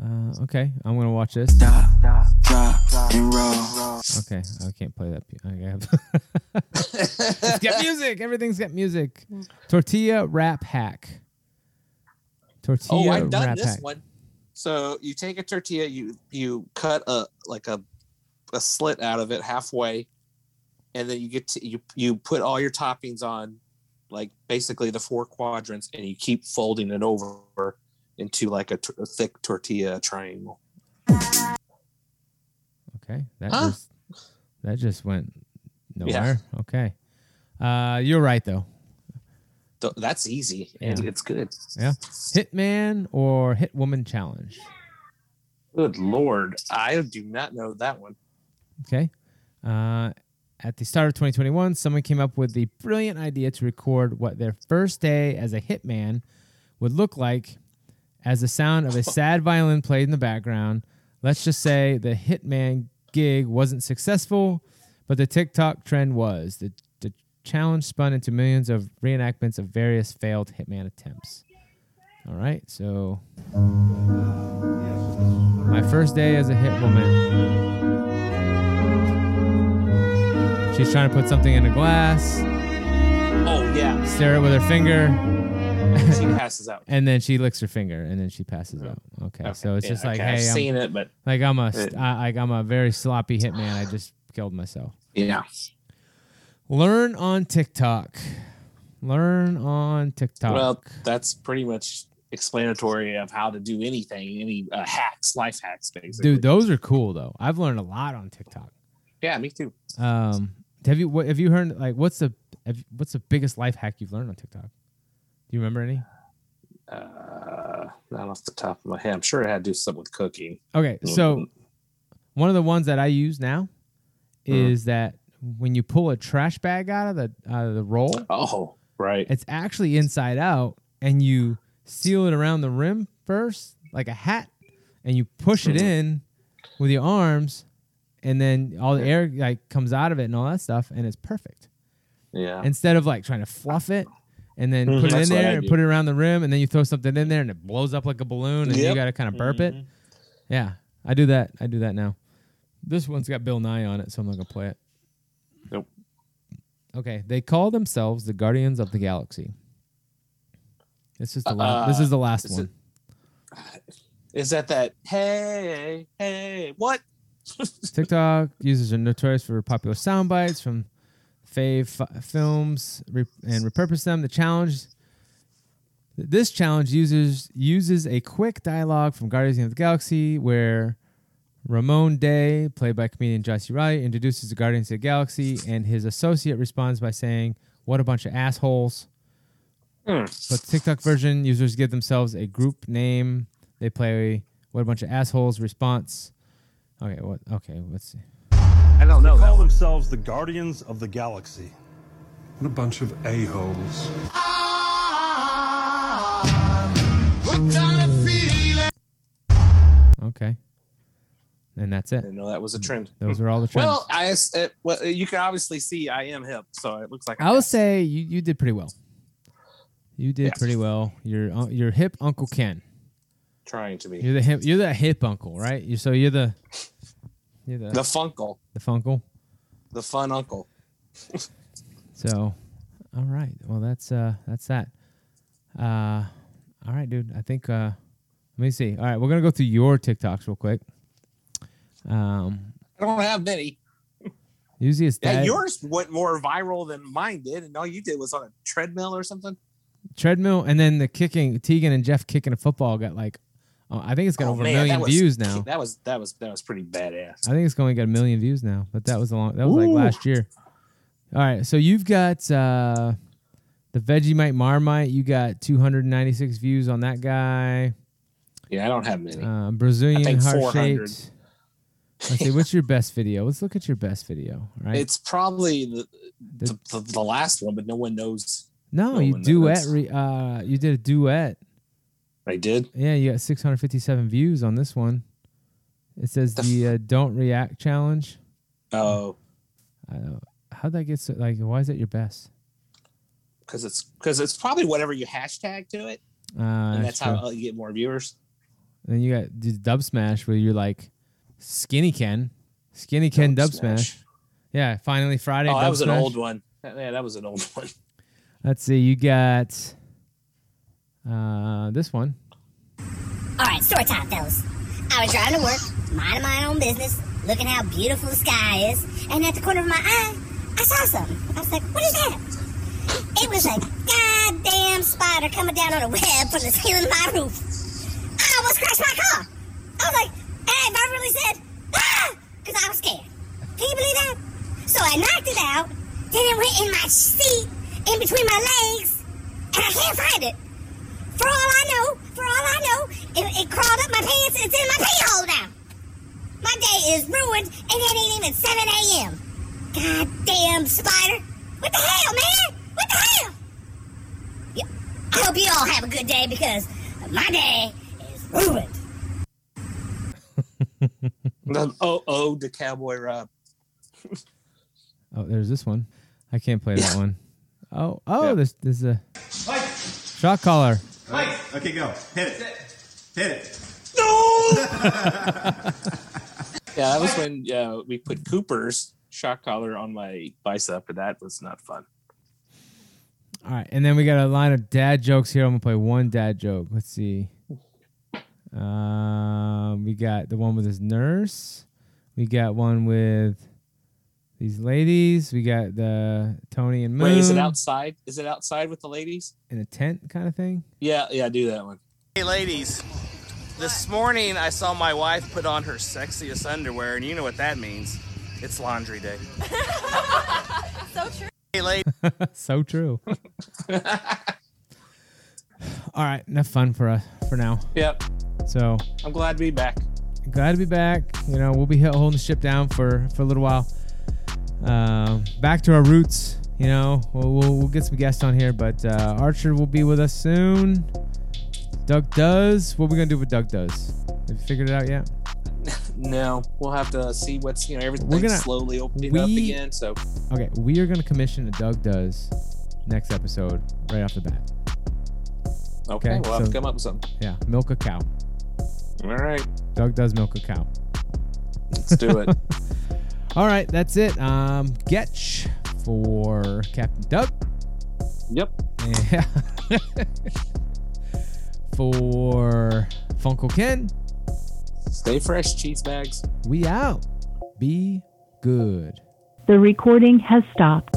Uh, okay, I'm gonna watch this. Okay, I can't play that. I have- it's got music. Everything's got music. Tortilla wrap hack. Tortilla oh, I've done wrap this hack. one. So you take a tortilla, you you cut a like a a slit out of it halfway, and then you get to you you put all your toppings on, like basically the four quadrants, and you keep folding it over into like a, t- a thick tortilla triangle. Okay, that Huh? just that just went nowhere. Okay, uh, you're right though. Th- That's easy. and Yeah. It's good. Yeah, Hitman or Hitwoman challenge. Good lord, I do not know that one. Okay. Uh, at the start of 2021, someone came up with the brilliant idea to record what their first day as a hitman would look like as the sound of a sad violin played in the background. Let's just say the hitman gig wasn't successful, but the TikTok trend was. The, the challenge spun into millions of reenactments of various failed hitman attempts. All right, so my first day as a hit woman. She's trying to put something in a glass, Oh yeah, stare it with her finger, she passes out. and then she licks her finger, and then she passes out. Okay, so it's Yeah, just like, okay, I've hey, I'm, seen it, but like I'm a, it, I, like I'm a very sloppy hitman. I just killed myself. yeah. Learn on TikTok. Learn on TikTok. Well, that's pretty much explanatory of how to do anything, any uh, hacks, life hacks, basically. dude, those are cool though. I've learned a lot on TikTok. Yeah, me too. Um, have you what have you heard? Like, what's the have, what's the biggest life hack you've learned on TikTok? Do you remember any? Uh, not off the top of my head. I'm sure it had to do something with cooking. Okay, so one of the ones that I use now Mhm. is that when you pull a trash bag out of the out of the roll, Oh, right. it's actually inside out, and you seal it around the rim first, like a hat, and you push it Mhm. in with your arms, and then all the air like comes out of it and all that stuff, and it's perfect. Yeah. Instead of like trying to fluff it and then Mhm. put it in That's what there and put it around the rim, and then you throw something in there and it blows up like a balloon, and you got to kind of burp it. Mhm. Yeah, I do that. I do that now. This one's got Bill Nye on it, so I'm not gonna play it. Nope. Okay, they call themselves the Guardians of the Galaxy. This is the last. this Uh, is the last is one. Is that that? Hey, hey, what? TikTok users are notorious for popular sound bites from fave f- films re- and repurpose them. The challenge. This challenge uses uses a quick dialogue from Guardians of the Galaxy where Rhomann Dey, played by comedian Jesse Wright, introduces the Guardians of the Galaxy, and his associate responds by saying, "What a bunch of assholes." Hmm. But the TikTok version, users give themselves a group name. They play What a bunch of assholes. Response. Okay. What? Okay. Let's see. I don't know. They call themselves the Guardians of the Galaxy. What a bunch of a-holes. Okay. And that's it. didn't know that was a trend. Those are all the trends. Well, I uh, well, you can obviously see I am hip, so it looks like I would say you, you did pretty well. You did Yeah. pretty well. You're uh, you're hip Uncle Ken. trying to be You're the hip. You're the hip uncle, right? You so you're the you're the the funkle, the funkle. the fun uncle. So, all right. Well, that's uh that's that. Uh, all right, dude. I think uh, let me see. All right, we're gonna go through your TikToks real quick. Um, I don't have many. usually it's Yeah, yours went more viral than mine did, and all you did was on a treadmill or something. treadmill, and then the kicking Tegan and Jeff kicking a football got like, uh, I think it's got Oh, over man, a million was- views now. That was that was that was pretty badass. I think it's going to get a million views now, but that was a long. That was like last year. All right, so you've got uh, the Vegemite Marmite. You got 296 views on that guy. Yeah, I don't have many. Uh, Brazilian heart 400. shaped. Let's see. What's your best video? Let's look at your best video. Right? It's probably the, the, the the last one, but no one knows. no, no you duet. Re, uh, you did a duet. I did. Yeah, you got 657 views on this one. It says The the uh, "Don't React" challenge. Oh, Uh, how'd that get so? Like, why is that your best? because it's because it's probably whatever you hashtag to it, Uh, and that's how you get more viewers. And Then you got the Dubsmash where you're like skinny Ken, skinny Ken dub, Dub smash. Smash. Yeah, finally Friday. Oh, that dub was an smash. old one. Yeah, that was an old one. Let's see, you got uh this one. All right, story time, fellas. I was driving to work, minding my own business, looking how beautiful the sky is, and at the corner of my eye, I saw something. I was like, what is that? It was a goddamn spider coming down on a web from the ceiling of my roof. I almost crashed my car. I was like, hey, I really said, ah, because I was scared. Can you believe that? So I knocked it out, then it went in my seat, in between my legs, and I can't find it. For all I know, for all I know, it, it crawled up my pants and it's in my pee hole now. My day is ruined and it ain't even 7 a.m. Goddamn spider. What the hell, man? What the hell? Yeah, I hope you all have a good day because my day is ruined. The oh oh the Cowboy Rob. Oh, there's this one. I can't play that one. Oh, oh, there's there's a shot caller. Mike. Okay, go. Hit it. Hit it. No. yeah, that was when uh, we put Cooper's shock collar on my bicep, and that was not fun. All right, and then we got a line of dad jokes here. I'm gonna play one dad joke. Let's see. Um, we got the one with his nurse. We got one with these ladies. We got the Tony and Moon Wait, is it outside? Is it outside with the ladies? in a tent kind of thing. Yeah, yeah, do that one. Hey, ladies. This morning I saw my wife put on her sexiest underwear, and you know what that means. It's laundry day. So true. Hey, ladies. so true. All right, enough fun for us for now. Yep. So I'm glad to be back. glad to be back. You know, we'll be holding the ship down for for a little while. Um, back to our roots. You know, we'll, we'll we'll get some guests on here, but uh, Archer will be with us soon. Doug does. What are we gonna do with Doug does? Have you figured it out yet? No, we'll have to see what's you know everything's We're gonna- slowly opening up again. So Okay, we are gonna commission a Doug does next episode right off the bat. okay, we'll have so- to come up with something. Yeah, milk a cow. All right, Doug does milk a cow. let's do it. All right, that's it. Um, Getch for Captain Doug. Yep. Yeah. for Funko Ken, Stay fresh, cheese bags. we out. Be good. The recording has stopped.